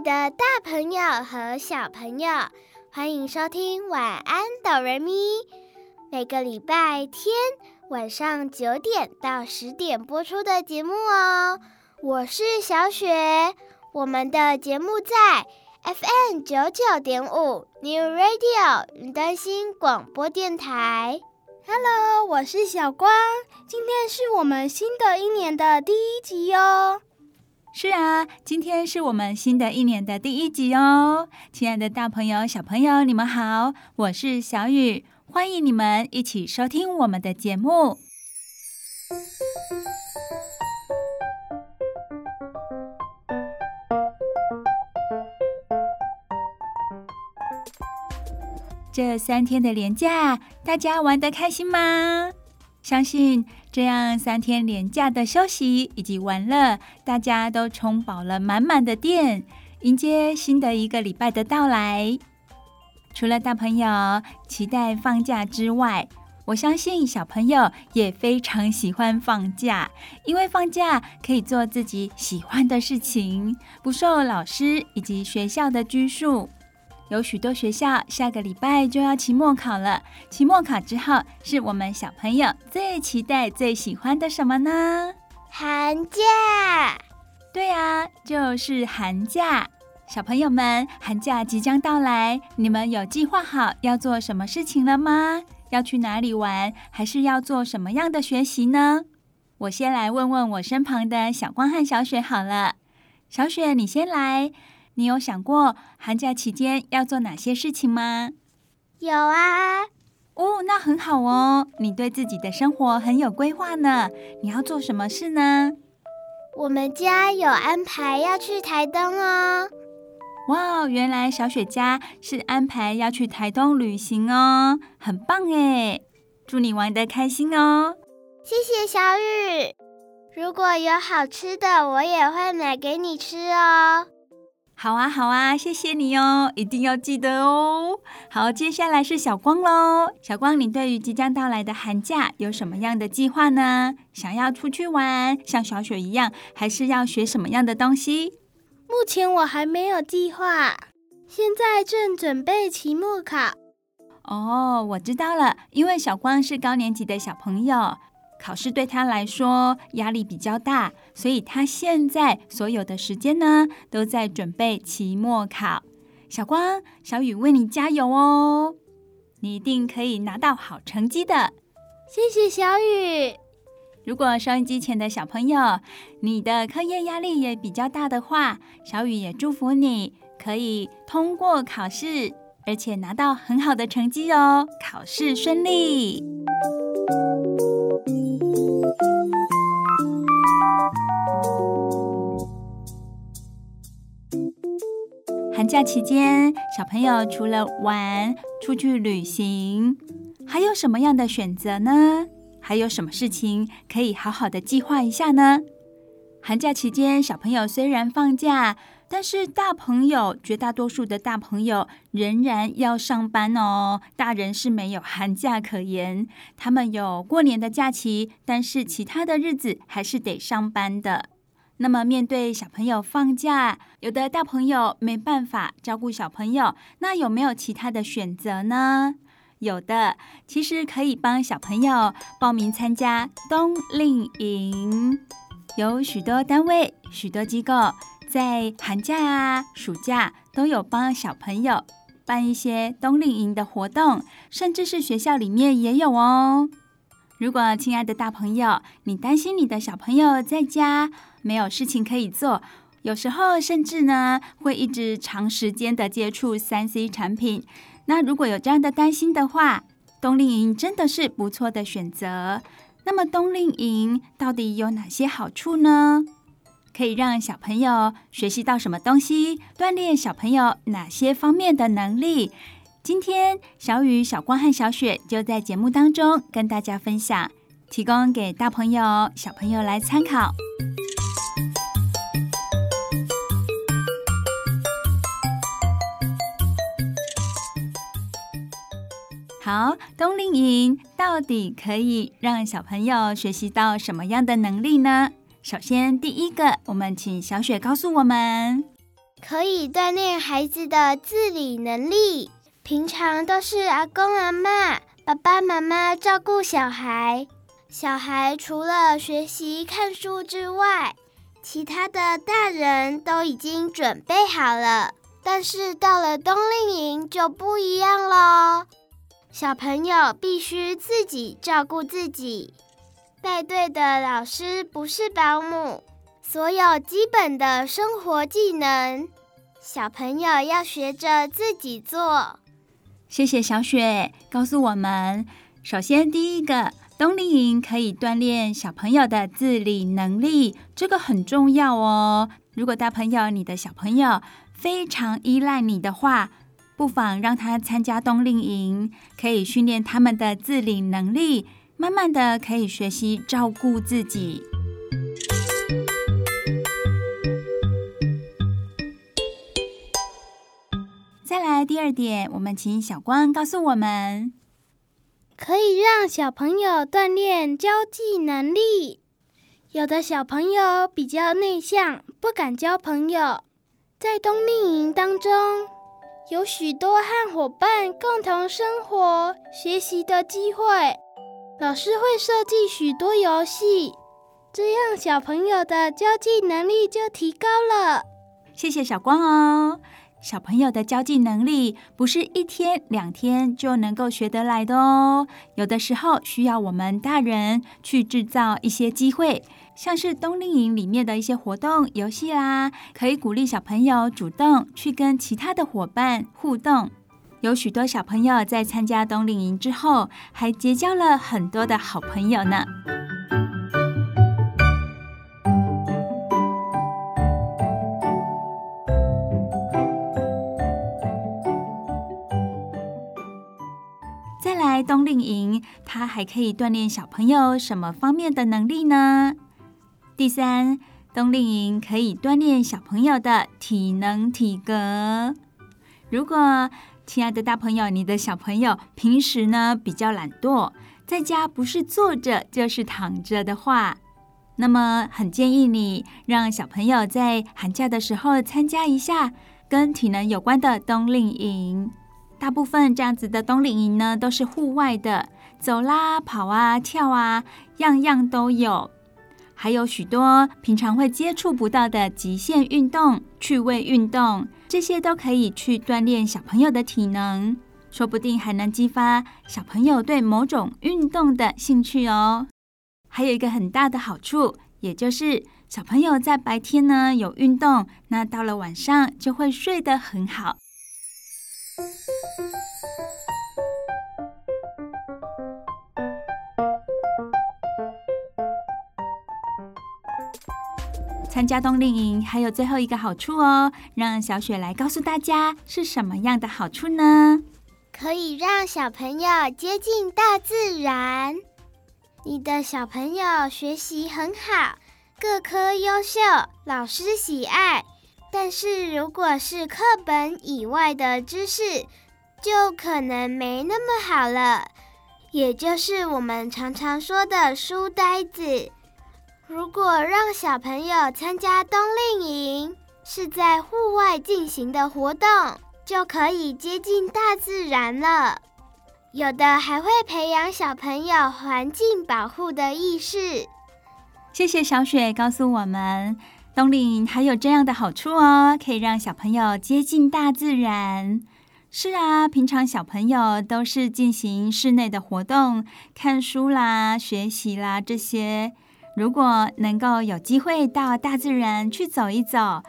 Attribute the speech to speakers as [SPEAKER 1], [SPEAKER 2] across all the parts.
[SPEAKER 1] 的大朋友和小朋友，欢迎收听晚安哆瑞咪。每个礼拜天晚上九点到十点播出的节目哦。我是小雪，我们的节目在 FM 九九点五 New Radio 云端新广播电台。
[SPEAKER 2] Hello，我是小光，今天是我们新的一年的第一集哦。
[SPEAKER 3] 是啊，今天是我们新的一年的第一集哦，亲爱的大朋友、小朋友，你们好，我是小雨，欢迎你们一起收听我们的节目。这三天的连假，大家玩得开心吗？相信这样三天连假的休息以及玩乐，大家都充饱了满满的电，迎接新的一个礼拜的到来。除了大朋友期待放假之外，我相信小朋友也非常喜欢放假，因为放假可以做自己喜欢的事情，不受老师以及学校的拘束。有许多学校下个礼拜就要期末考了，期末考之后是我们小朋友最期待、最喜欢的什么呢？
[SPEAKER 1] 寒假。
[SPEAKER 3] 对啊，就是寒假。小朋友们，寒假即将到来，你们有计划好要做什么事情了吗？要去哪里玩，还是要做什么样的学习呢？我先来问问我身旁的小光和小雪好了。小雪，你先来。你有想过寒假期间要做哪些事情吗？
[SPEAKER 1] 有啊。
[SPEAKER 3] 哦，那很好哦。你对自己的生活很有规划呢。你要做什么事呢？
[SPEAKER 1] 我们家有安排要去台东哦。
[SPEAKER 3] 哇，原来小雪家是安排要去台东旅行哦，很棒哎！祝你玩得开心哦。
[SPEAKER 1] 谢谢小雨。如果有好吃的，我也会买给你吃哦。
[SPEAKER 3] 好啊，好啊，谢谢你哦，一定要记得哦。好，接下来是小光喽。小光，你对于即将到来的寒假有什么样的计划呢？想要出去玩，像小雪一样，还是要学什么样的东西？
[SPEAKER 2] 目前我还没有计划，现在正准备期末考。
[SPEAKER 3] 哦，我知道了，因为小光是高年级的小朋友。考试对他来说压力比较大，所以他现在所有的时间呢，都在准备期末考。小光、小雨为你加油哦！你一定可以拿到好成绩的。
[SPEAKER 2] 谢谢小雨。
[SPEAKER 3] 如果收音机前的小朋友，你的课业压力也比较大的话，小雨也祝福你可以通过考试，而且拿到很好的成绩哦！考试顺利。寒假期间，小朋友除了玩、出去旅行，还有什么样的选择呢？还有什么事情可以好好的计划一下呢？寒假期间，小朋友虽然放假，但是大朋友，绝大多数的大朋友仍然要上班哦。大人是没有寒假可言，他们有过年的假期，但是其他的日子还是得上班的。那么，面对小朋友放假，有的大朋友没办法照顾小朋友，那有没有其他的选择呢？有的，其实可以帮小朋友报名参加冬令营。有许多单位、许多机构在寒假啊、暑假都有帮小朋友办一些冬令营的活动，甚至是学校里面也有哦。如果亲爱的大朋友，你担心你的小朋友在家没有事情可以做，有时候甚至呢会一直长时间的接触三 C 产品，那如果有这样的担心的话，冬令营真的是不错的选择。那么冬令营到底有哪些好处呢？可以让小朋友学习到什么东西？锻炼小朋友哪些方面的能力？今天小雨、小光和小雪就在节目当中跟大家分享，提供给大朋友、小朋友来参考。好，冬令营到底可以让小朋友学习到什么样的能力呢？首先，第一个，我们请小雪告诉我们，
[SPEAKER 1] 可以锻炼孩子的自理能力。平常都是阿公阿嬷、爸爸妈妈照顾小孩，小孩除了学习看书之外，其他的大人都已经准备好了。但是到了冬令营就不一样喽，小朋友必须自己照顾自己，带队的老师不是保姆，所有基本的生活技能，小朋友要学着自己做。
[SPEAKER 3] 谢谢小雪告诉我们，首先第一个冬令营可以锻炼小朋友的自理能力，这个很重要哦。如果大朋友你的小朋友非常依赖你的话，不妨让他参加冬令营，可以训练他们的自理能力，慢慢的可以学习照顾自己。再来第二点，我们请小光告诉我们，
[SPEAKER 2] 可以让小朋友锻炼交际能力。有的小朋友比较内向，不敢交朋友，在冬令营当中，有许多和伙伴共同生活、学习的机会。老师会设计许多游戏，这样小朋友的交际能力就提高了。
[SPEAKER 3] 谢谢小光哦。小朋友的交际能力不是一天两天就能够学得来的哦，有的时候需要我们大人去制造一些机会，像是冬令营里面的一些活动、游戏啦，可以鼓励小朋友主动去跟其他的伙伴互动。有许多小朋友在参加冬令营之后，还结交了很多的好朋友呢。冬令营，它还可以锻炼小朋友什么方面的能力呢？第三，冬令营可以锻炼小朋友的体能体格。如果亲爱的大朋友，你的小朋友平时呢比较懒惰，在家不是坐着就是躺着的话，那么很建议你让小朋友在寒假的时候参加一下跟体能有关的冬令营。大部分这样子的冬令营呢，都是户外的，走啦、跑啊、跳啊，样样都有。还有许多平常会接触不到的极限运动、趣味运动，这些都可以去锻炼小朋友的体能，说不定还能激发小朋友对某种运动的兴趣哦。还有一个很大的好处，也就是小朋友在白天呢有运动，那到了晚上就会睡得很好。参加冬令营还有最后一个好处哦，让小雪来告诉大家是什么样的好处呢？
[SPEAKER 1] 可以让小朋友接近大自然。你的小朋友学习很好，各科优秀，老师喜爱。但是如果是课本以外的知识，就可能没那么好了。也就是我们常常说的书呆子。如果让小朋友参加冬令营，是在户外进行的活动，就可以接近大自然了。有的还会培养小朋友环境保护的意识。
[SPEAKER 3] 谢谢小雪告诉我们，冬令营还有这样的好处哦，可以让小朋友接近大自然。是啊，平常小朋友都是进行室内的活动，看书啦、学习啦这些。如果能够有机会到大自然去走一走，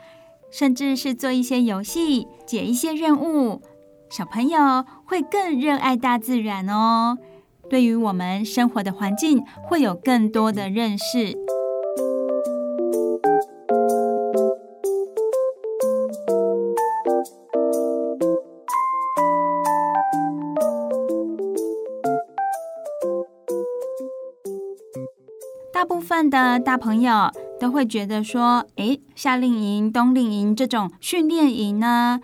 [SPEAKER 3] 甚至是做一些游戏、解一些任务，小朋友会更热爱大自然哦。对于我们生活的环境会有更多的认识。分的大朋友都会觉得说：“诶，夏令营、冬令营这种训练营呢，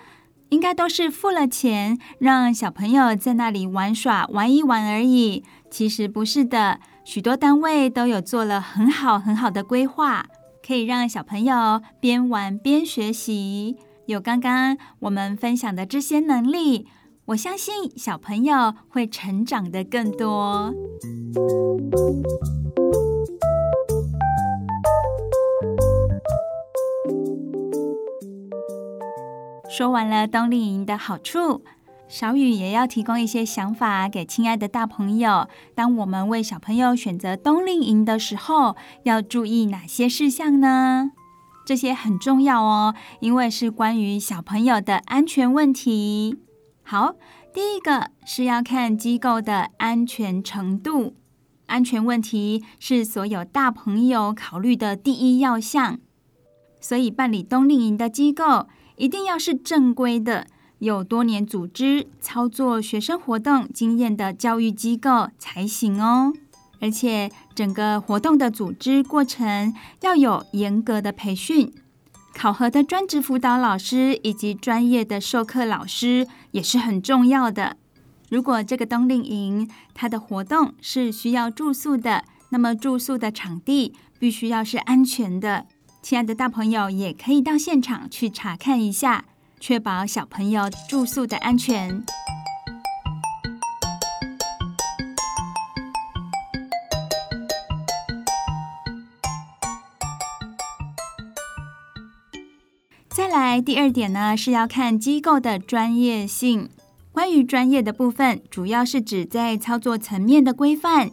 [SPEAKER 3] 应该都是付了钱，让小朋友在那里玩耍、玩一玩而已。”其实不是的，许多单位都有做了很好很好的规划，可以让小朋友边玩边学习。有刚刚我们分享的这些能力，我相信小朋友会成长得更多。说完了冬令营的好处，小雨也要提供一些想法给亲爱的大朋友。当我们为小朋友选择冬令营的时候，要注意哪些事项呢？这些很重要哦，因为是关于小朋友的安全问题。好，第一个是要看机构的安全程度，安全问题是所有大朋友考虑的第一要项。所以，办理冬令营的机构，一定要是正规的、有多年组织、操作学生活动经验的教育机构才行哦。而且，整个活动的组织过程要有严格的培训，考核的专职辅导老师以及专业的授课老师也是很重要的。如果这个冬令营它的活动是需要住宿的，那么住宿的场地必须要是安全的。亲爱的大朋友也可以到现场去查看一下，确保小朋友住宿的安全。再来，第二点呢，是要看机构的专业性。关于专业的部分，主要是指在操作层面的规范，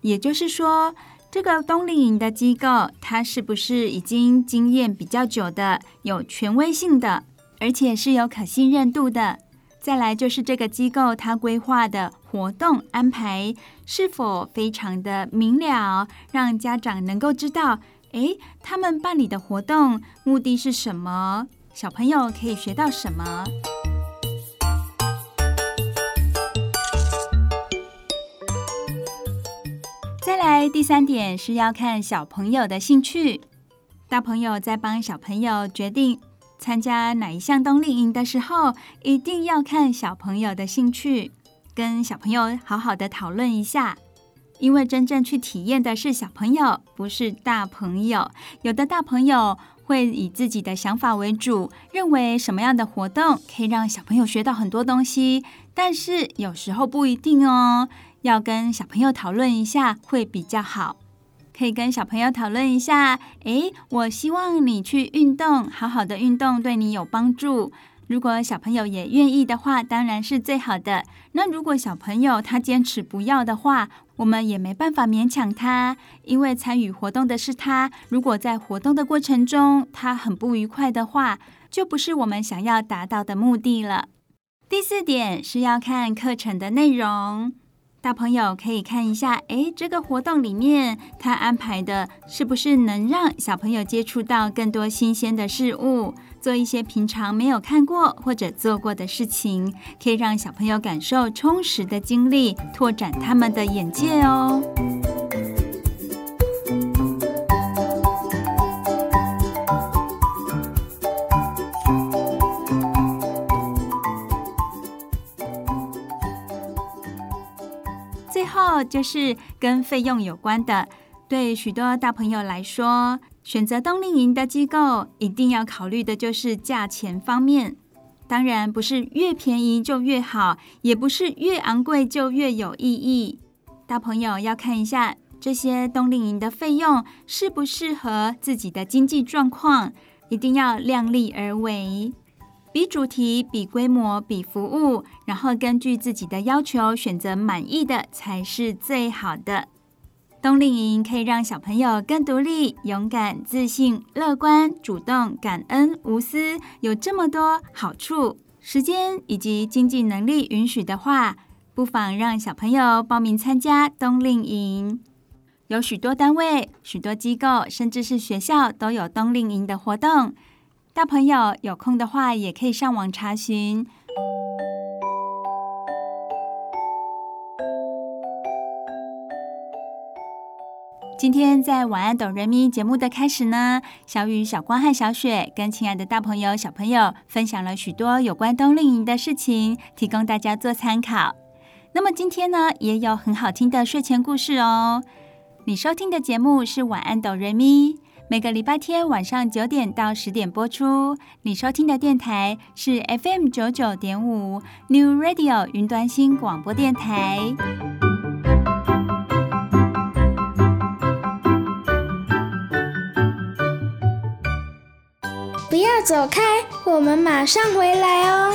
[SPEAKER 3] 也就是说，这个冬令营的机构，它是不是已经经验比较久的、有权威性的，而且是有可信任度的？再来就是这个机构它规划的活动安排是否非常的明了，让家长能够知道，诶，他们办理的活动目的是什么？小朋友可以学到什么？来，第三点是要看小朋友的兴趣。大朋友在帮小朋友决定参加哪一项冬令营的时候，一定要看小朋友的兴趣，跟小朋友好好的讨论一下。因为真正去体验的是小朋友，不是大朋友。有的大朋友会以自己的想法为主，认为什么样的活动可以让小朋友学到很多东西，但是有时候不一定哦。要跟小朋友讨论一下会比较好，可以跟小朋友讨论一下。诶，我希望你去运动，好好的运动对你有帮助。如果小朋友也愿意的话，当然是最好的。那如果小朋友他坚持不要的话，我们也没办法勉强他，因为参与活动的是他。如果在活动的过程中他很不愉快的话，就不是我们想要达到的目的了。第四点是要看课程的内容。大朋友可以看一下，诶，这个活动里面他安排的是不是能让小朋友接触到更多新鲜的事物，做一些平常没有看过或者做过的事情，可以让小朋友感受充实的经历，拓展他们的眼界哦。就是跟费用有关的，对许多大朋友来说，选择冬令营的机构，一定要考虑的就是价钱方面。当然，不是越便宜就越好，也不是越昂贵就越有意义。大朋友要看一下这些冬令营的费用适不适合自己的经济状况，一定要量力而为。比主题、比规模、比服务，然后根据自己的要求选择满意的才是最好的。冬令营可以让小朋友更独立、勇敢、自信、乐观、主动、感恩、无私，有这么多好处。时间以及经济能力允许的话，不妨让小朋友报名参加冬令营。有许多单位、许多机构，甚至是学校都有冬令营的活动。大朋友有空的话，也可以上网查询。今天在晚安，哆瑞咪节目的开始呢，小雨、小光和小雪跟亲爱的大朋友、小朋友分享了许多有关冬令营的事情，提供大家做参考。那么今天呢，也有很好听的睡前故事哦。你收听的节目是晚安哆瑞咪，每个礼拜天晚上九点到十点播出。你收听的电台是 FM 九九点五 New Radio 云端新广播电台。
[SPEAKER 4] 不要走开，我们马上回来哦。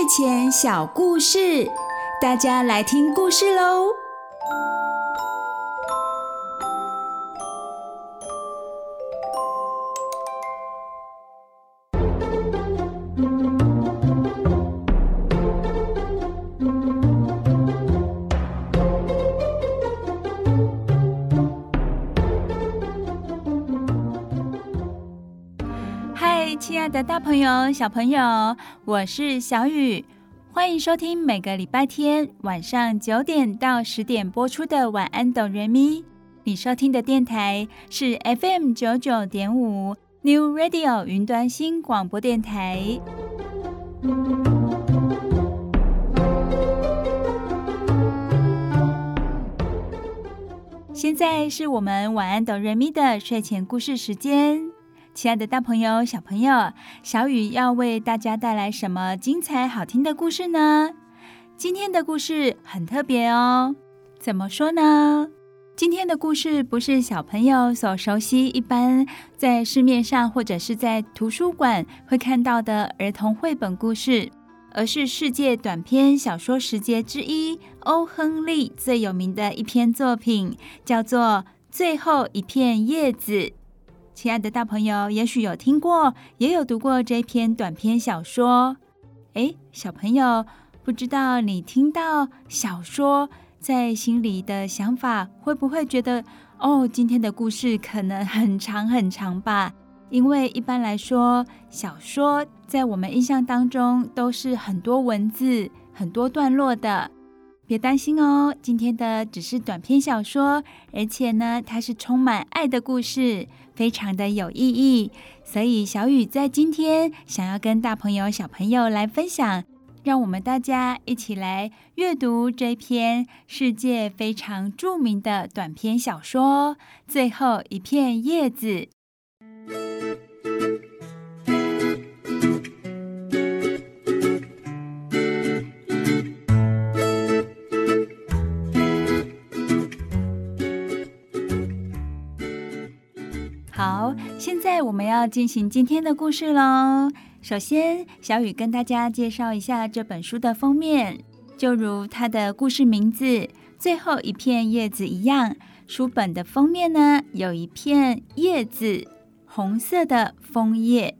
[SPEAKER 3] 睡前小故事，大家来听故事喽。的大朋友、小朋友，我是小雨，欢迎收听每个礼拜天晚上九点到十点播出的《晚安，哆瑞咪》。你收听的电台是 FM 九九点五 New Radio 云端新广播电台。现在是我们晚安哆瑞咪的睡前故事时间，亲爱的大朋友、小朋友，小雨要为大家带来什么精彩好听的故事呢？今天的故事很特别哦，怎么说呢？今天的故事不是小朋友所熟悉、一般在市面上或者是在图书馆会看到的儿童绘本故事。而是世界短篇小说十节之一欧·亨利最有名的一篇作品，叫做《最后一片叶子》。亲爱的大朋友，也许有听过，也有读过这篇短篇小说。诶，小朋友，不知道你听到小说，在心里的想法，会不会觉得，哦，今天的故事可能很长很长吧？因为一般来说，小说在我们印象当中都是很多文字、很多段落的。别担心哦，今天的只是短篇小说，而且呢，它是充满爱的故事，非常的有意义。所以小雨在今天想要跟大朋友、小朋友来分享，让我们大家一起来阅读这篇世界非常著名的短篇小说《最后一片叶子》。我们要进行今天的故事喽。首先，小雨跟大家介绍一下这本书的封面，就如它的故事名字《最后一片叶子》一样，书本的封面呢，有一片叶子，红色的枫叶，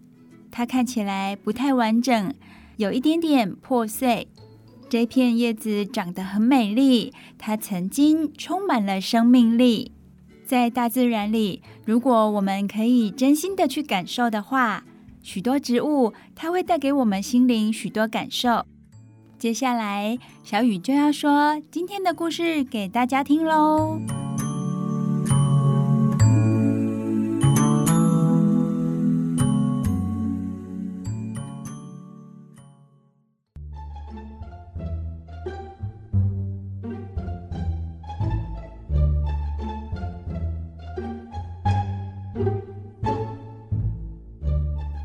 [SPEAKER 3] 它看起来不太完整，有一点点破碎。这片叶子长得很美丽，它曾经充满了生命力。在大自然里，如果我们可以真心的去感受的话，许多植物它会带给我们心灵许多感受。接下来，小雨就要说今天的故事给大家听喽。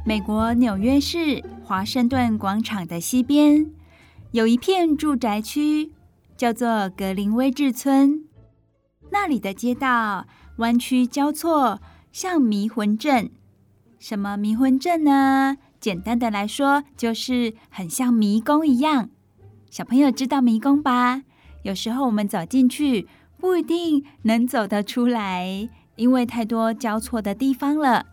[SPEAKER 3] 美国纽约市华盛顿广场的西边，有一片住宅区，叫做格林威治村。那里的街道弯曲交错，像迷魂阵。什么迷魂阵呢？简单的来说，就是很像迷宫一样。小朋友知道迷宫吧？有时候我们走进去，不一定能走得出来，因为太多交错的地方了。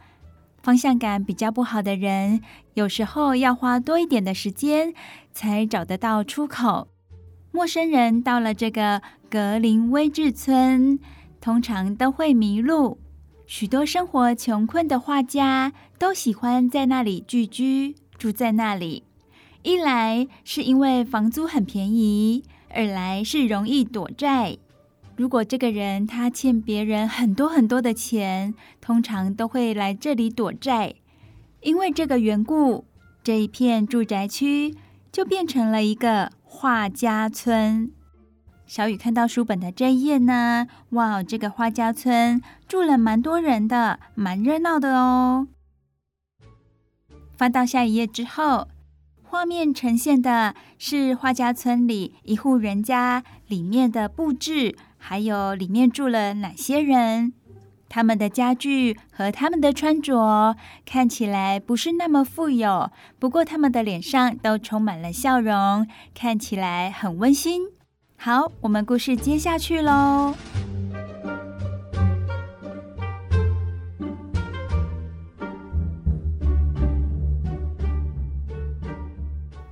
[SPEAKER 3] 方向感比较不好的人，有时候要花多一点的时间才找得到出口。陌生人到了这个格林威治村，通常都会迷路。许多生活穷困的画家都喜欢在那里聚居，住在那里。一来是因为房租很便宜，二来是容易躲债。如果这个人他欠别人很多很多的钱，通常都会来这里躲债。因为这个缘故，这一片住宅区就变成了一个画家村。小雨看到书本的这一页呢，哇，这个画家村住了蛮多人的，蛮热闹的哦。翻到下一页之后，画面呈现的是画家村里一户人家里面的布置。还有里面住了哪些人？他们的家具和他们的穿着看起来不是那么富有，不过他们的脸上都充满了笑容，看起来很温馨。好，我们故事接下去喽。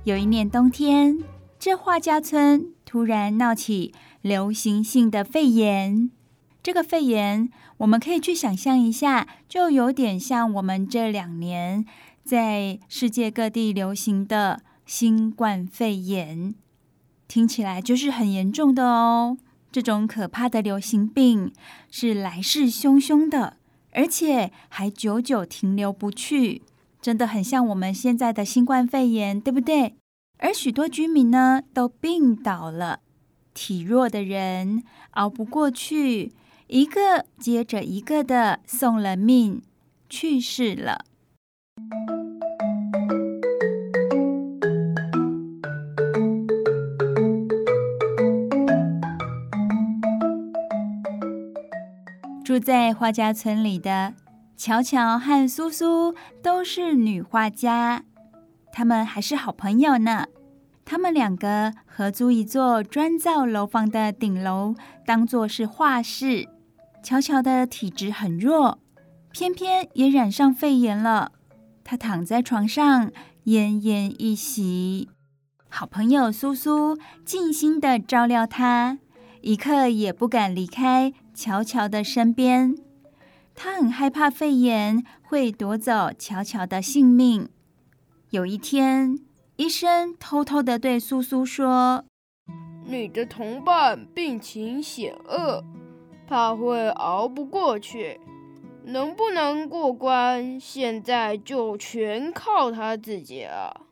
[SPEAKER 3] 有一年冬天，这画家村突然闹起。流行性的肺炎，这个肺炎我们可以去想象一下，就有点像我们这两年在世界各地流行的新冠肺炎，听起来就是很严重的哦。这种可怕的流行病是来势汹汹的，而且还久久停留不去，真的很像我们现在的新冠肺炎，对不对？而许多居民呢，都病倒了，体弱的人熬不过去，一个接着一个的送了命，去世了。住在画家村里的巧巧和苏苏都是女画家，他们还是好朋友呢。他们两个合租一座砖造楼房的顶楼，当作是画室。巧巧的体质很弱，偏偏也染上肺炎了。她躺在床上奄奄一息，好朋友苏苏尽心地照料她，一刻也不敢离开。巧巧的身边，他很害怕肺炎会夺走巧巧的性命。有一天，医生偷偷的对苏苏说：“
[SPEAKER 5] 你的同伴病情险恶，怕会熬不过去，能不能过关，现在就全靠他自己了。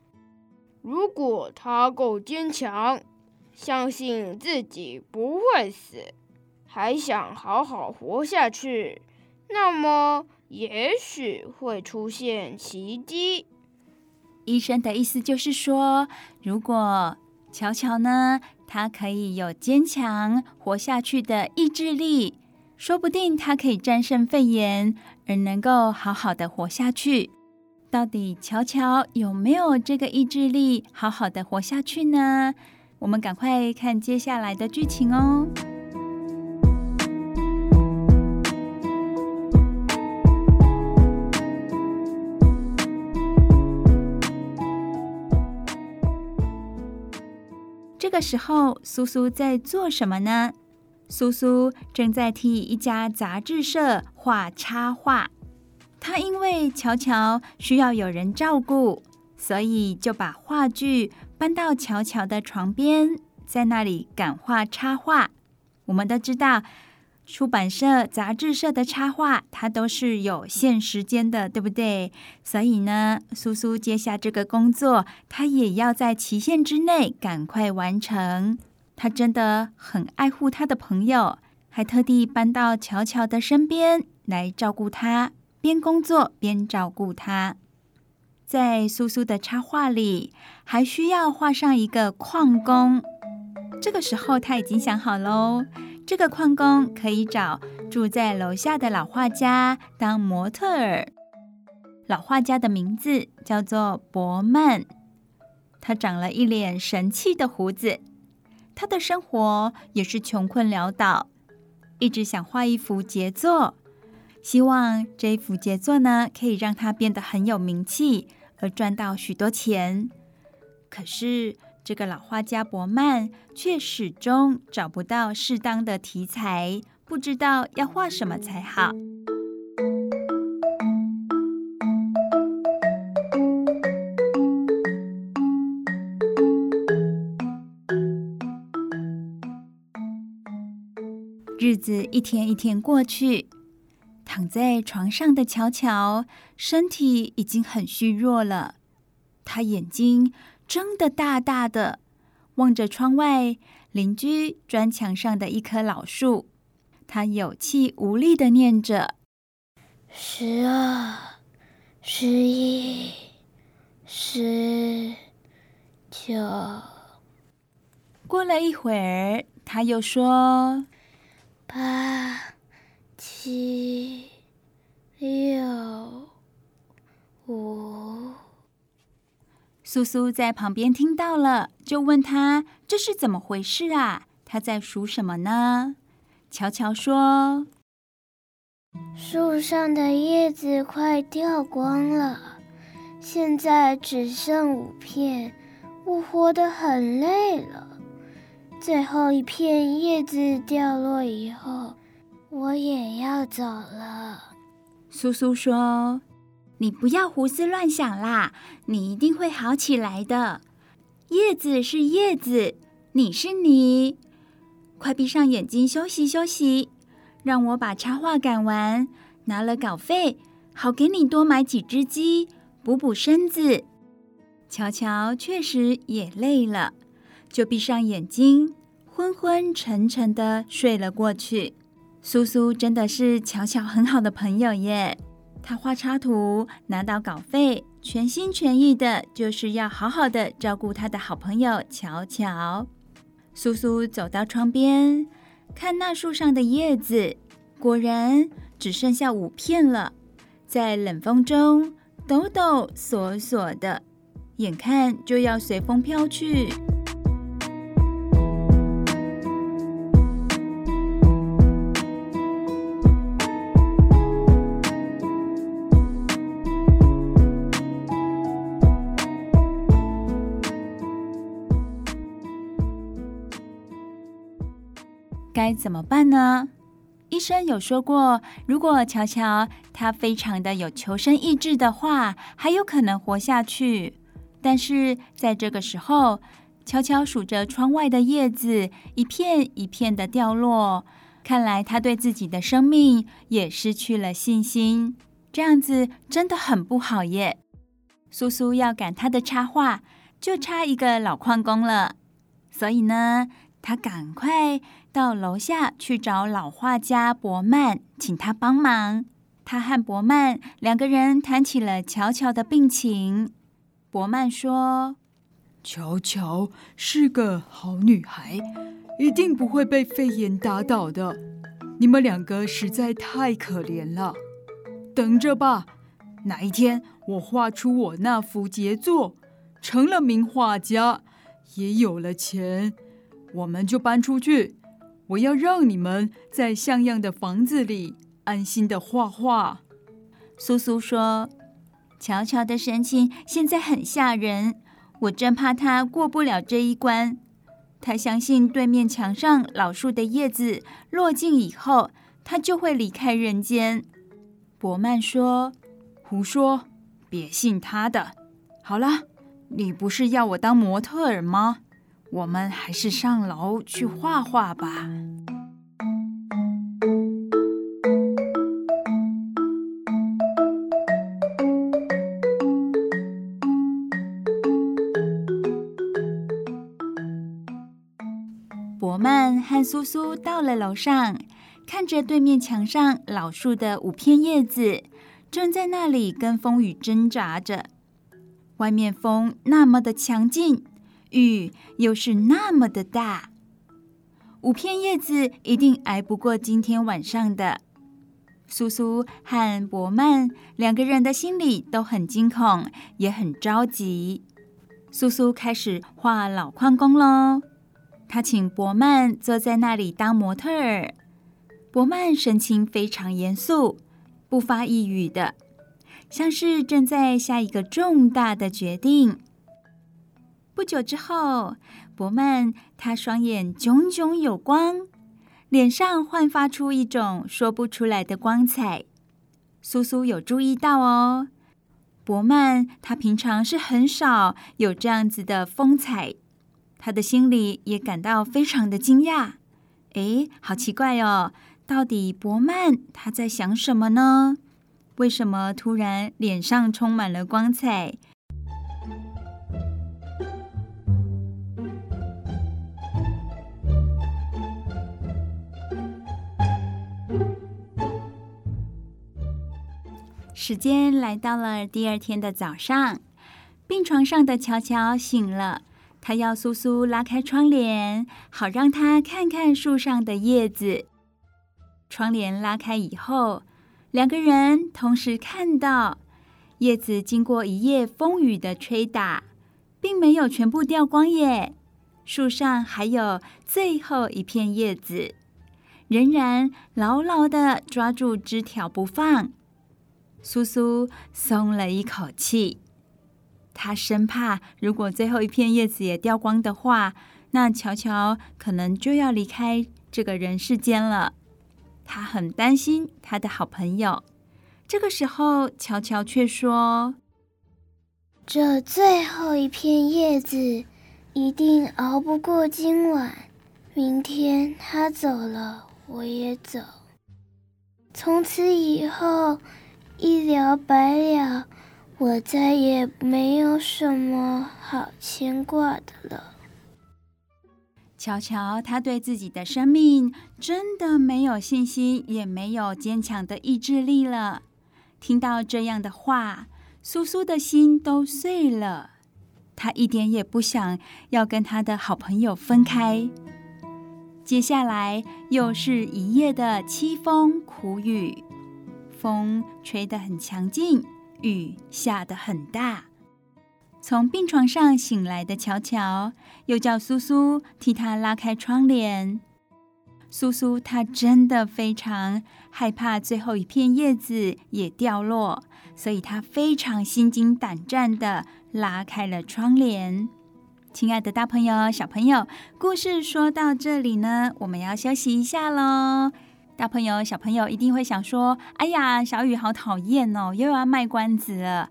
[SPEAKER 5] 如果他够坚强，相信自己不会死。”还想好好活下去，那么也许会出现奇迹。
[SPEAKER 3] 医生的意思就是说，如果巧巧呢，她可以有坚强活下去的意志力，说不定她可以战胜肺炎，而能够好好的活下去。到底巧巧有没有这个意志力，好好的活下去呢？我们赶快看接下来的剧情哦。这个时候，苏苏在做什么呢？苏苏正在替一家杂志社画插画。她因为乔乔需要有人照顾，所以就把画具搬到乔乔的床边，在那里赶画插画。我们都知道。出版社、杂志社的插画，它都是有限时间的，对不对？所以呢，苏苏接下这个工作，她也要在期限之内赶快完成。她真的很爱护她的朋友，还特地搬到乔乔的身边来照顾她，边工作边照顾她。在苏苏的插画里，还需要画上一个矿工。这个时候，她已经想好喽。这个矿工可以找住在楼下的老画家当模特儿。老画家的名字叫做伯曼，他长了一脸神气的胡子。他的生活也是穷困潦倒，一直想画一幅杰作，希望这一幅杰作呢可以让他变得很有名气，而赚到许多钱。可是，这个老画家伯曼却始终找不到适当的题材，不知道要画什么才好。日子一天一天过去，躺在床上的巧巧身体已经很虚弱了，她眼睛。睁得大大的，望着窗外邻居砖墙上的一棵老树，他有气无力的念着：“
[SPEAKER 2] 十二、十一、十九。”
[SPEAKER 3] 过了一会儿，他又说：“
[SPEAKER 2] 八、七、六、五。”
[SPEAKER 3] 苏苏在旁边听到了，就问他：“这是怎么回事啊？他在数什么呢？”乔乔说：“
[SPEAKER 2] 树上的叶子快掉光了，现在只剩五片，我活得很累了。最后一片叶子掉落以后，我也要走了。”
[SPEAKER 3] 苏苏说：“你不要胡思乱想啦，你一定会好起来的。叶子是叶子，你是你。快闭上眼睛休息休息，让我把插画赶完，拿了稿费，好给你多买几只鸡，补补身子。乔乔确实也累了，就闭上眼睛，昏昏沉沉的睡了过去。苏苏真的是乔乔很好的朋友耶。他画插图，拿到稿费，全心全意的，就是要好好的照顾他的好朋友乔乔。苏苏走到窗边，看那树上的叶子，果然只剩下五片了，在冷风中抖抖索索的，眼看就要随风飘去。该怎么办呢？医生有说过，如果乔乔他非常的有求生意志的话，还有可能活下去。但是在这个时候，乔乔数着窗外的叶子，一片一片的掉落，看来他对自己的生命也失去了信心。这样子真的很不好耶。苏苏要赶他的插画，就差一个老矿工了。所以呢，他赶快。到楼下去找老画家伯曼，请他帮忙。他和伯曼两个人谈起了乔乔的病情。伯曼说：“
[SPEAKER 6] 乔乔是个好女孩，一定不会被肺炎打倒的。你们两个实在太可怜了。等着吧，哪一天我画出我那幅杰作，成了名画家，也有了钱，我们就搬出去。”我要让你们在像样的房子里安心的画画。
[SPEAKER 3] 苏苏说：“乔乔的神情现在很吓人，我真怕他过不了这一关。他相信对面墙上老树的叶子落尽以后，他就会离开人间。”伯曼说：“
[SPEAKER 6] 胡说，别信他的。好了，你不是要我当模特儿吗？”我们还是上楼去画画吧。
[SPEAKER 3] 伯曼和苏苏到了楼上，看着对面墙上老树的五片叶子，正在那里跟风雨挣扎着。外面风那么的强劲。雨又是那么的大，五片叶子一定挨不过今天晚上的。苏苏和伯曼两个人的心里都很惊恐，也很着急。苏苏开始画老矿工喽，他请伯曼坐在那里当模特儿。伯曼神情非常严肃，不发一语的，像是正在下一个重大的决定。不久之后，伯曼他双眼炯炯有光，脸上焕发出一种说不出来的光彩。苏苏有注意到哦，伯曼他平常是很少有这样子的风采，他的心里也感到非常的惊讶。诶，好奇怪哦，到底伯曼他在想什么呢？为什么突然脸上充满了光彩？时间来到了第二天的早上，病床上的乔乔醒了，他要苏苏拉开窗帘，好让他看看树上的叶子。窗帘拉开以后，两个人同时看到叶子经过一夜风雨的吹打，并没有全部掉光耶，树上还有最后一片叶子，仍然牢牢地抓住枝条不放。苏苏松了一口气，他生怕如果最后一片叶子也掉光的话，那乔乔可能就要离开这个人世间了。他很担心他的好朋友，这个时候，乔乔却说：“
[SPEAKER 2] 这最后一片叶子一定熬不过今晚。明天他走了，我也走。从此以后，一了百了，我再也没有什么好牵挂的了。”
[SPEAKER 3] 乔乔，他对自己的生命真的没有信心，也没有坚强的意志力了。听到这样的话，苏苏的心都碎了。他一点也不想要跟他的好朋友分开。接下来又是一夜的凄风苦雨，风吹得很强劲，雨下得很大。从病床上醒来的乔乔，又叫苏苏替他拉开窗帘。苏苏他真的非常害怕最后一片叶子也掉落，所以他非常心惊胆战地拉开了窗帘。亲爱的大朋友、小朋友，故事说到这里呢，我们要休息一下喽。大朋友、小朋友一定会想说：“哎呀，小雨好讨厌哦，又要卖关子了。”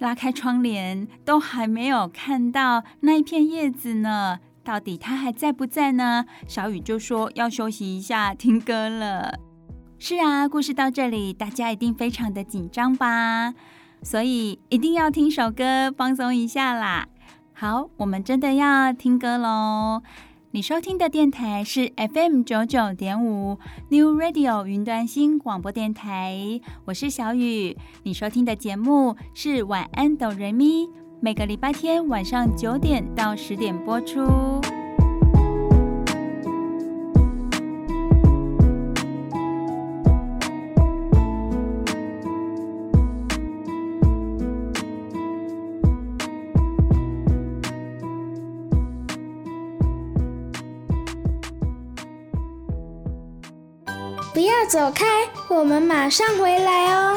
[SPEAKER 3] 拉开窗帘，都还没有看到那一片叶子呢。到底它还在不在呢？小雨就说要休息一下，听歌了。是啊，故事到这里，大家一定非常的紧张吧？所以一定要听首歌，放松一下啦。好，我们真的要听歌喽。你收听的电台是 FM 九九点五 New Radio 云端新广播电台，我是小雨。你收听的节目是晚安哆瑞咪，每个礼拜天晚上九点到十点播出。
[SPEAKER 2] 走开，我们马上回来哦。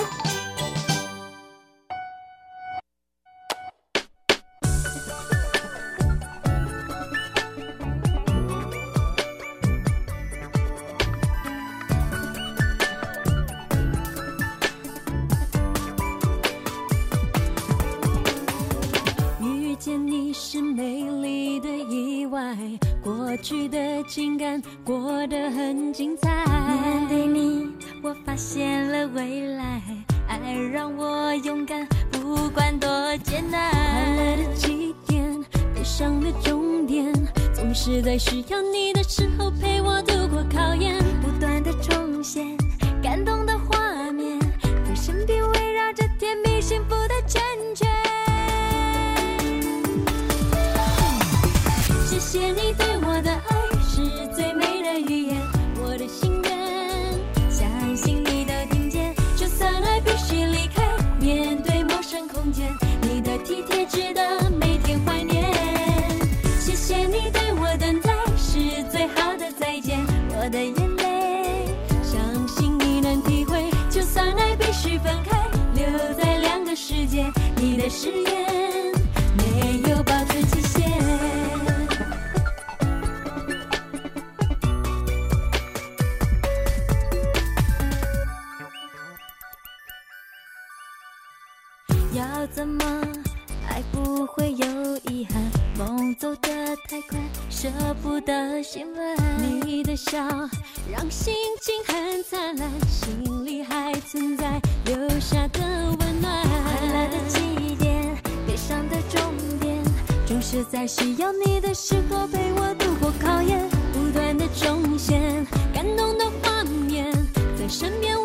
[SPEAKER 4] 遇见你是美丽的意外，过去的情感过得很精彩。面对你，我发现了未来。爱让我勇敢，不管多艰难。快乐的起点，悲伤的终点，总是在需要你的时候陪我度过考验。不断的重现，感动的画面，在身边围绕着甜蜜幸福的圈圈。誓言没有保存期限，要怎么爱不会有遗憾？梦走得太快，舍不得心软。你的笑让心情很灿烂，在需要你的时候陪我度过考验。不断的重现，感动的画面，在身
[SPEAKER 3] 边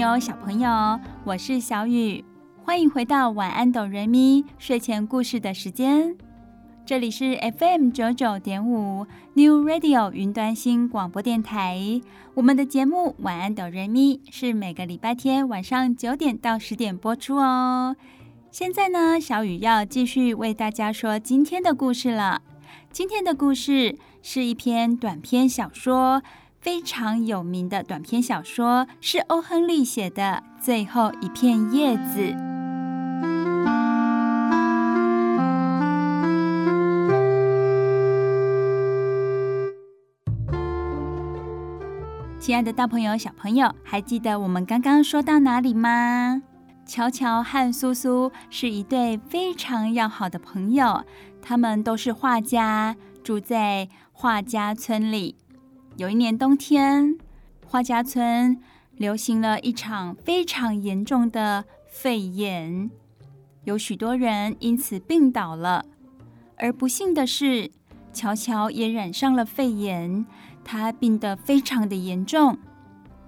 [SPEAKER 3] 友、小朋友，我是小雨，欢迎回到晚安哆瑞咪睡前故事的时间。这里是 FM 九九点五 New Radio 云端新广播电台。我们的节目晚安哆瑞咪是每个礼拜天晚上九点到十点播出哦。现在呢，小雨要继续为大家说今天的故事了。今天的故事是一篇短篇小说。非常有名的短篇小说是欧·亨利写的《最后一片叶子》。亲爱的大朋友、小朋友，还记得我们刚刚说到哪里吗？乔乔和苏苏是一对非常要好的朋友，他们都是画家，住在画家村里。有一年冬天，画家村流行了一场非常严重的肺炎，有许多人因此病倒了。而不幸的是，乔乔也染上了肺炎，他病得非常的严重。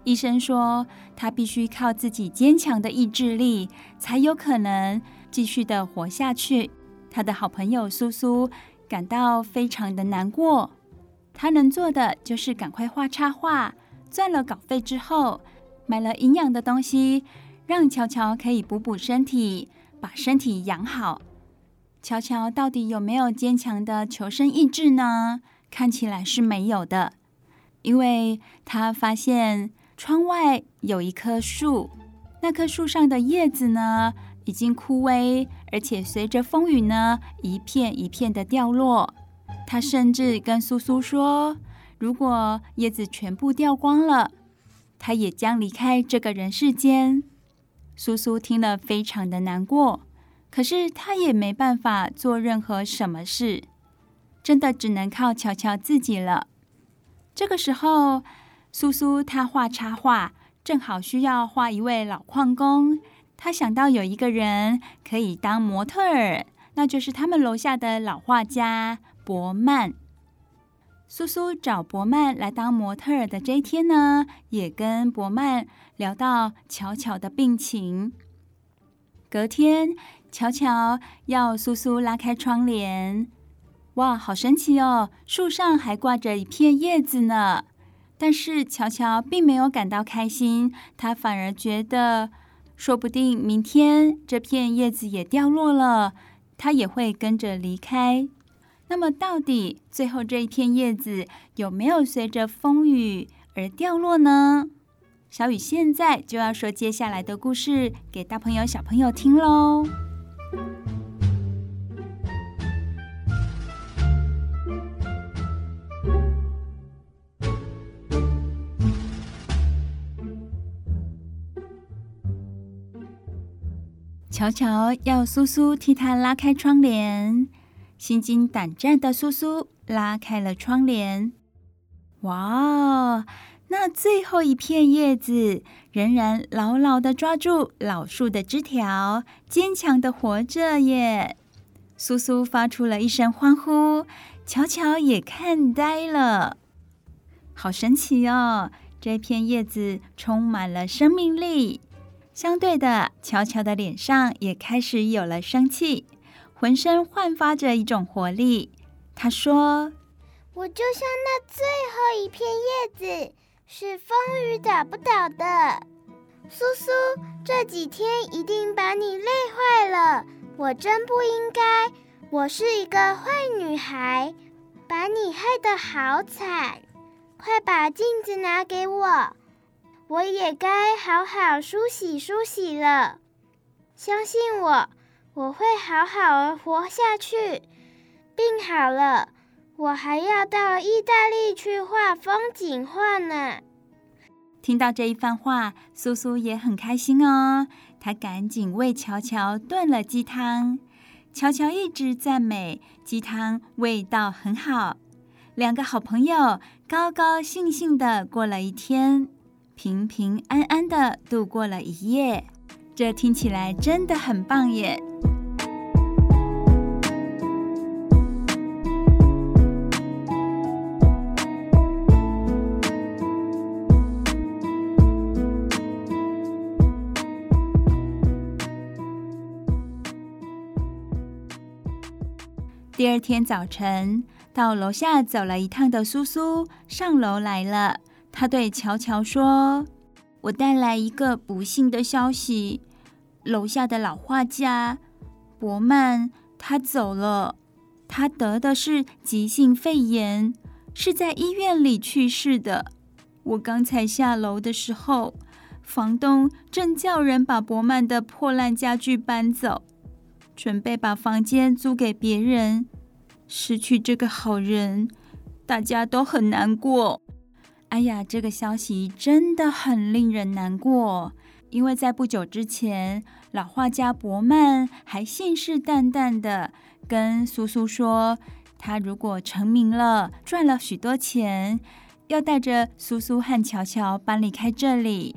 [SPEAKER 3] 医生说，他必须靠自己坚强的意志力，才有可能继续的活下去。他的好朋友苏苏感到非常的难过。他能做的就是赶快画插画，赚了稿费之后，买了营养的东西，让乔乔可以补补身体，把身体养好。乔乔到底有没有坚强的求生意志呢？看起来是没有的，因为他发现窗外有一棵树，那棵树上的叶子呢，已经枯萎，而且随着风雨呢，一片一片的掉落。他甚至跟苏苏说：“如果叶子全部掉光了，他也将离开这个人世间。”苏苏听了非常的难过，可是他也没办法做任何什么事，真的只能靠乔乔自己了。这个时候，苏苏他画插画，正好需要画一位老矿工。他想到有一个人可以当模特儿，那就是他们楼下的老画家。伯曼，苏苏找伯曼来当模特儿的这一天呢，也跟伯曼聊到巧巧的病情。隔天，乔乔要苏苏拉开窗帘，哇，好神奇哦！树上还挂着一片叶子呢。但是乔乔并没有感到开心，他反而觉得，说不定明天这片叶子也掉落了，她也会跟着离开。那么，到底最后这一片叶子有没有随着风雨而掉落呢？小雨现在就要说接下来的故事给大朋友、小朋友听喽。乔乔要苏苏替他拉开窗帘。心惊胆战的苏苏拉开了窗帘，哇！那最后一片叶子仍然牢牢地抓住老树的枝条，坚强地活着耶。苏苏发出了一声欢呼，乔乔也看呆了。好神奇哦！这片叶子充满了生命力。相对的，乔乔的脸上也开始有了生气，浑身焕发着一种活力。他说：“
[SPEAKER 1] 我就像那最后一片叶子，是风雨打不倒的。苏苏，这几天一定把你累坏了，我真不应该。我是一个坏女孩，把你害得好惨。快把镜子拿给我。”我也该好好梳洗梳洗了。相信我，我会好好活下去。病好了，我还要到意大利去画风景画呢。
[SPEAKER 3] 听到这一番话，苏苏也很开心哦。她赶紧为乔乔炖了鸡汤。乔乔一直赞美鸡汤味道很好。两个好朋友高高兴兴地过了一天。平平安安的度过了一夜，这听起来真的很棒耶！二天早晨，到楼下走了一趟的苏苏上楼来了。他对乔乔说：“我带来一个不幸的消息，楼下的老画家伯曼他走了，他得的是急性肺炎，是在医院里去世的。我刚才下楼的时候，房东正叫人把伯曼的破烂家具搬走，准备把房间租给别人。失去这个好人，大家都很难过。”哎呀，这个消息真的很令人难过，因为在不久之前，老画家伯曼还信誓旦旦的跟苏苏说，他如果成名了，赚了许多钱，要带着苏苏和乔乔搬离开这里，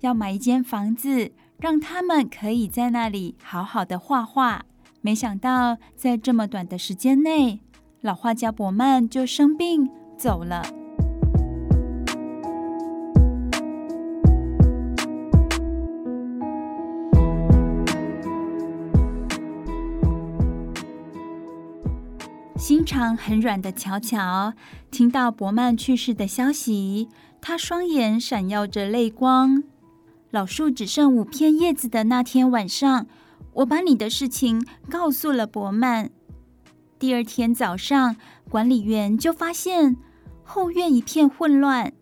[SPEAKER 3] 要买一间房子，让他们可以在那里好好的画画。没想到，在这么短的时间内，老画家伯曼就生病走了。心肠很软的乔乔听到伯曼去世的消息，他双眼闪耀着泪光。老树只剩五片叶子的那天晚上，我把你的事情告诉了伯曼。第二天早上，管理员就发现后院一片混乱，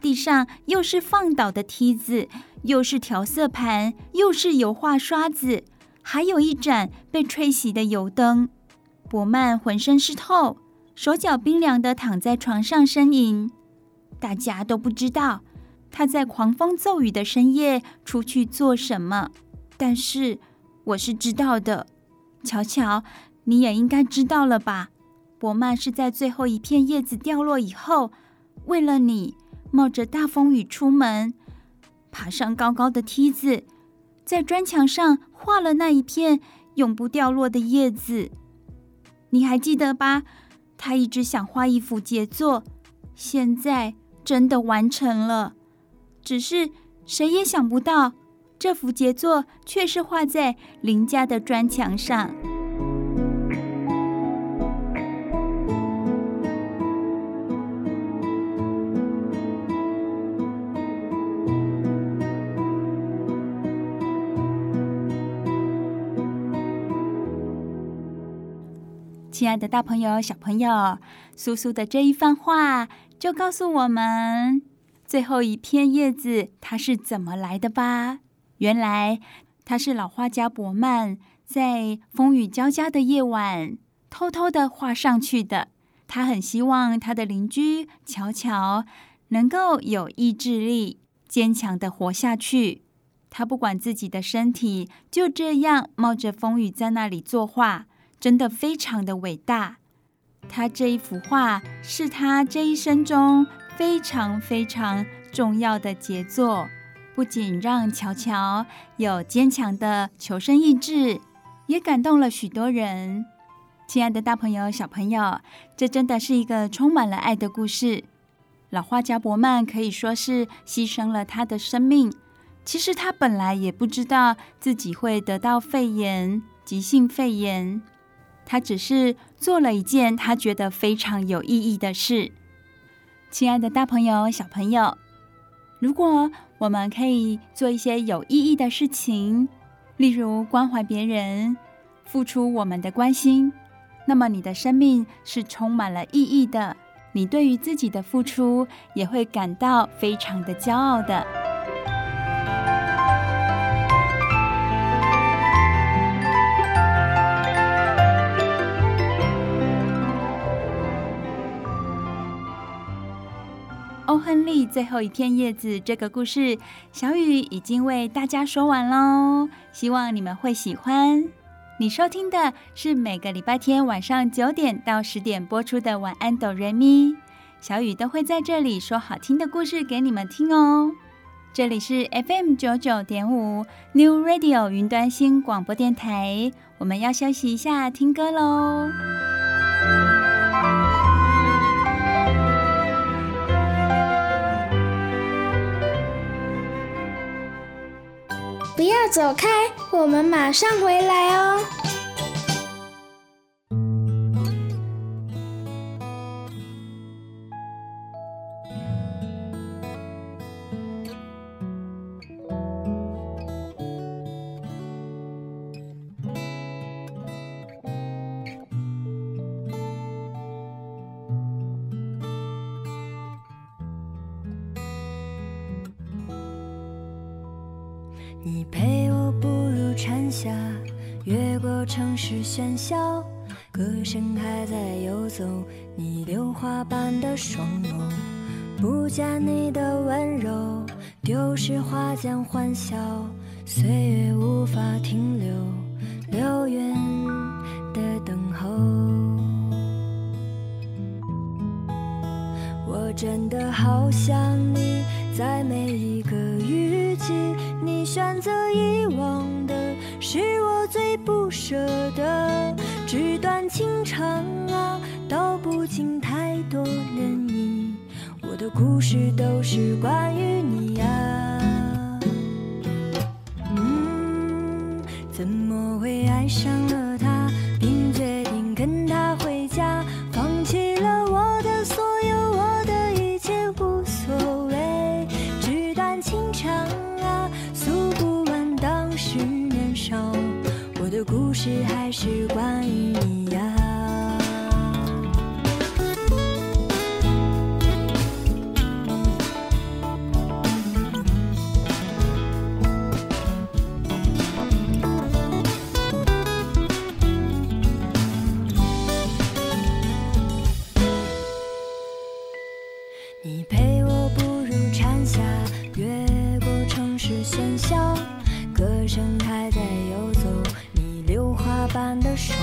[SPEAKER 3] 地上又是放倒的梯子，又是调色盘，又是油画刷子，还有一盏被吹熄的油灯。伯曼浑身湿透，手脚冰凉地躺在床上呻吟。大家都不知道他在狂风骤雨的深夜出去做什么，但是我是知道的。乔乔，你也应该知道了吧？伯曼是在最后一片叶子掉落以后，为了你，冒着大风雨出门，爬上高高的梯子，在砖墙上画了那一片永不掉落的叶子。你还记得吧？他一直想画一幅杰作，现在真的完成了。只是谁也想不到，这幅杰作却是画在邻家的砖墙上。亲爱的大朋友、小朋友，苏苏的这一番话就告诉我们，最后一片叶子它是怎么来的吧？原来，他是老画家伯曼在风雨交加的夜晚偷偷的画上去的。他很希望他的邻居乔乔能够有意志力，坚强的活下去。他不管自己的身体，就这样冒着风雨在那里作画。真的非常的伟大，他这一幅画是他这一生中非常非常重要的杰作，不仅让乔乔有坚强的求生意志，也感动了许多人。亲爱的大朋友、小朋友，这真的是一个充满了爱的故事。老画家伯曼可以说是牺牲了他的生命。其实他本来也不知道自己会得到肺炎，急性肺炎。他只是做了一件他觉得非常有意义的事。亲爱的大朋友、小朋友，如果我们可以做一些有意义的事情，例如关怀别人，付出我们的关心。那么你的生命是充满了意义的，你对于自己的付出也会感到非常的骄傲的。欧亨利最后一片叶子这个故事，小雨已经为大家说完喽，希望你们会喜欢。你收听的是每个礼拜天晚上九点到十点播出的《晚安，哆瑞咪》，小雨都会在这里说好听的故事给你们听哦。这里是 FM 九九点五 New Radio 云端新广播电台，我们要休息一下，听歌喽。
[SPEAKER 2] 不要走开，我们马上回来哦。
[SPEAKER 4] 喧嚣，歌声还在游走。你榴花般的双眸，不见你的温柔，丢失花间欢笑，岁月无法停留，流远的等候。我真的好想你陪我步入蝉夏，越过城市喧嚣，歌声还在游走。你榴花般的双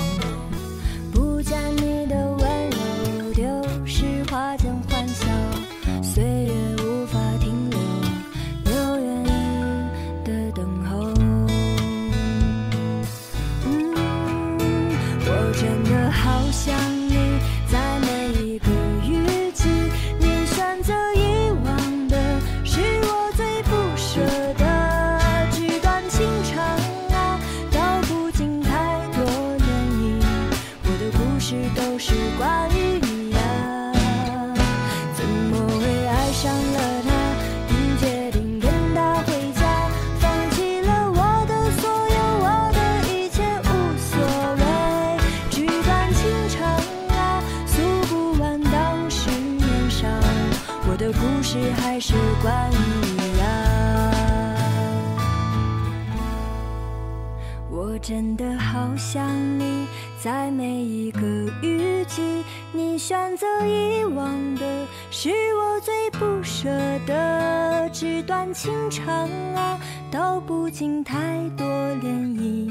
[SPEAKER 4] 选择遗忘的，是我最不舍的。纸短情长啊，道不尽太多涟漪。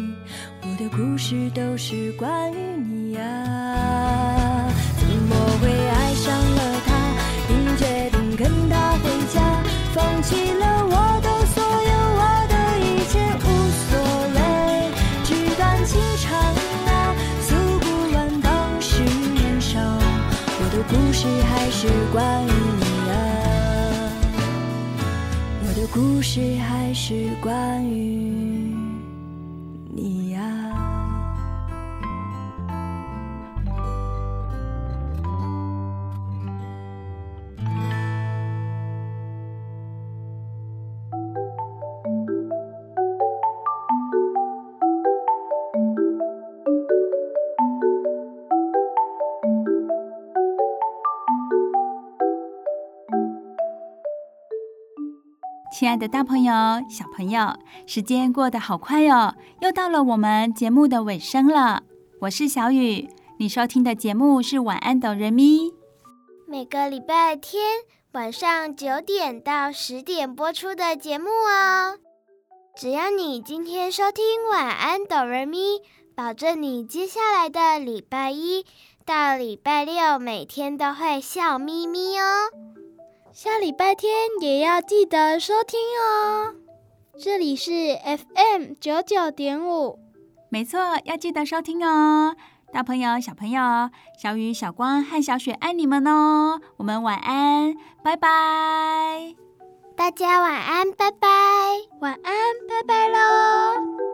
[SPEAKER 4] 我的故事都是关于你呀、啊，怎么会爱上了他，并决定跟他回家，放弃了是关于你啊，我的故事还是关于你呀。
[SPEAKER 3] 亲爱的大朋友、小朋友，时间过得好快哦，又到了我们节目的尾声了。我是小雨，你收听的节目是《晚安，哆瑞咪》，
[SPEAKER 1] 每个礼拜天晚上九点到十点播出的节目哦。只要你今天收听《晚安，哆瑞咪》，保证你接下来的礼拜一到礼拜六每天都会笑眯眯哦。
[SPEAKER 2] 下礼拜天也要记得收听哦。这里是 FM 九九点五，
[SPEAKER 3] 没错，要记得收听哦。大朋友、小朋友，小雨、小光和小雪爱你们哦。我们晚安，拜拜。
[SPEAKER 1] 大家晚安，拜拜。
[SPEAKER 2] 晚安，拜拜喽。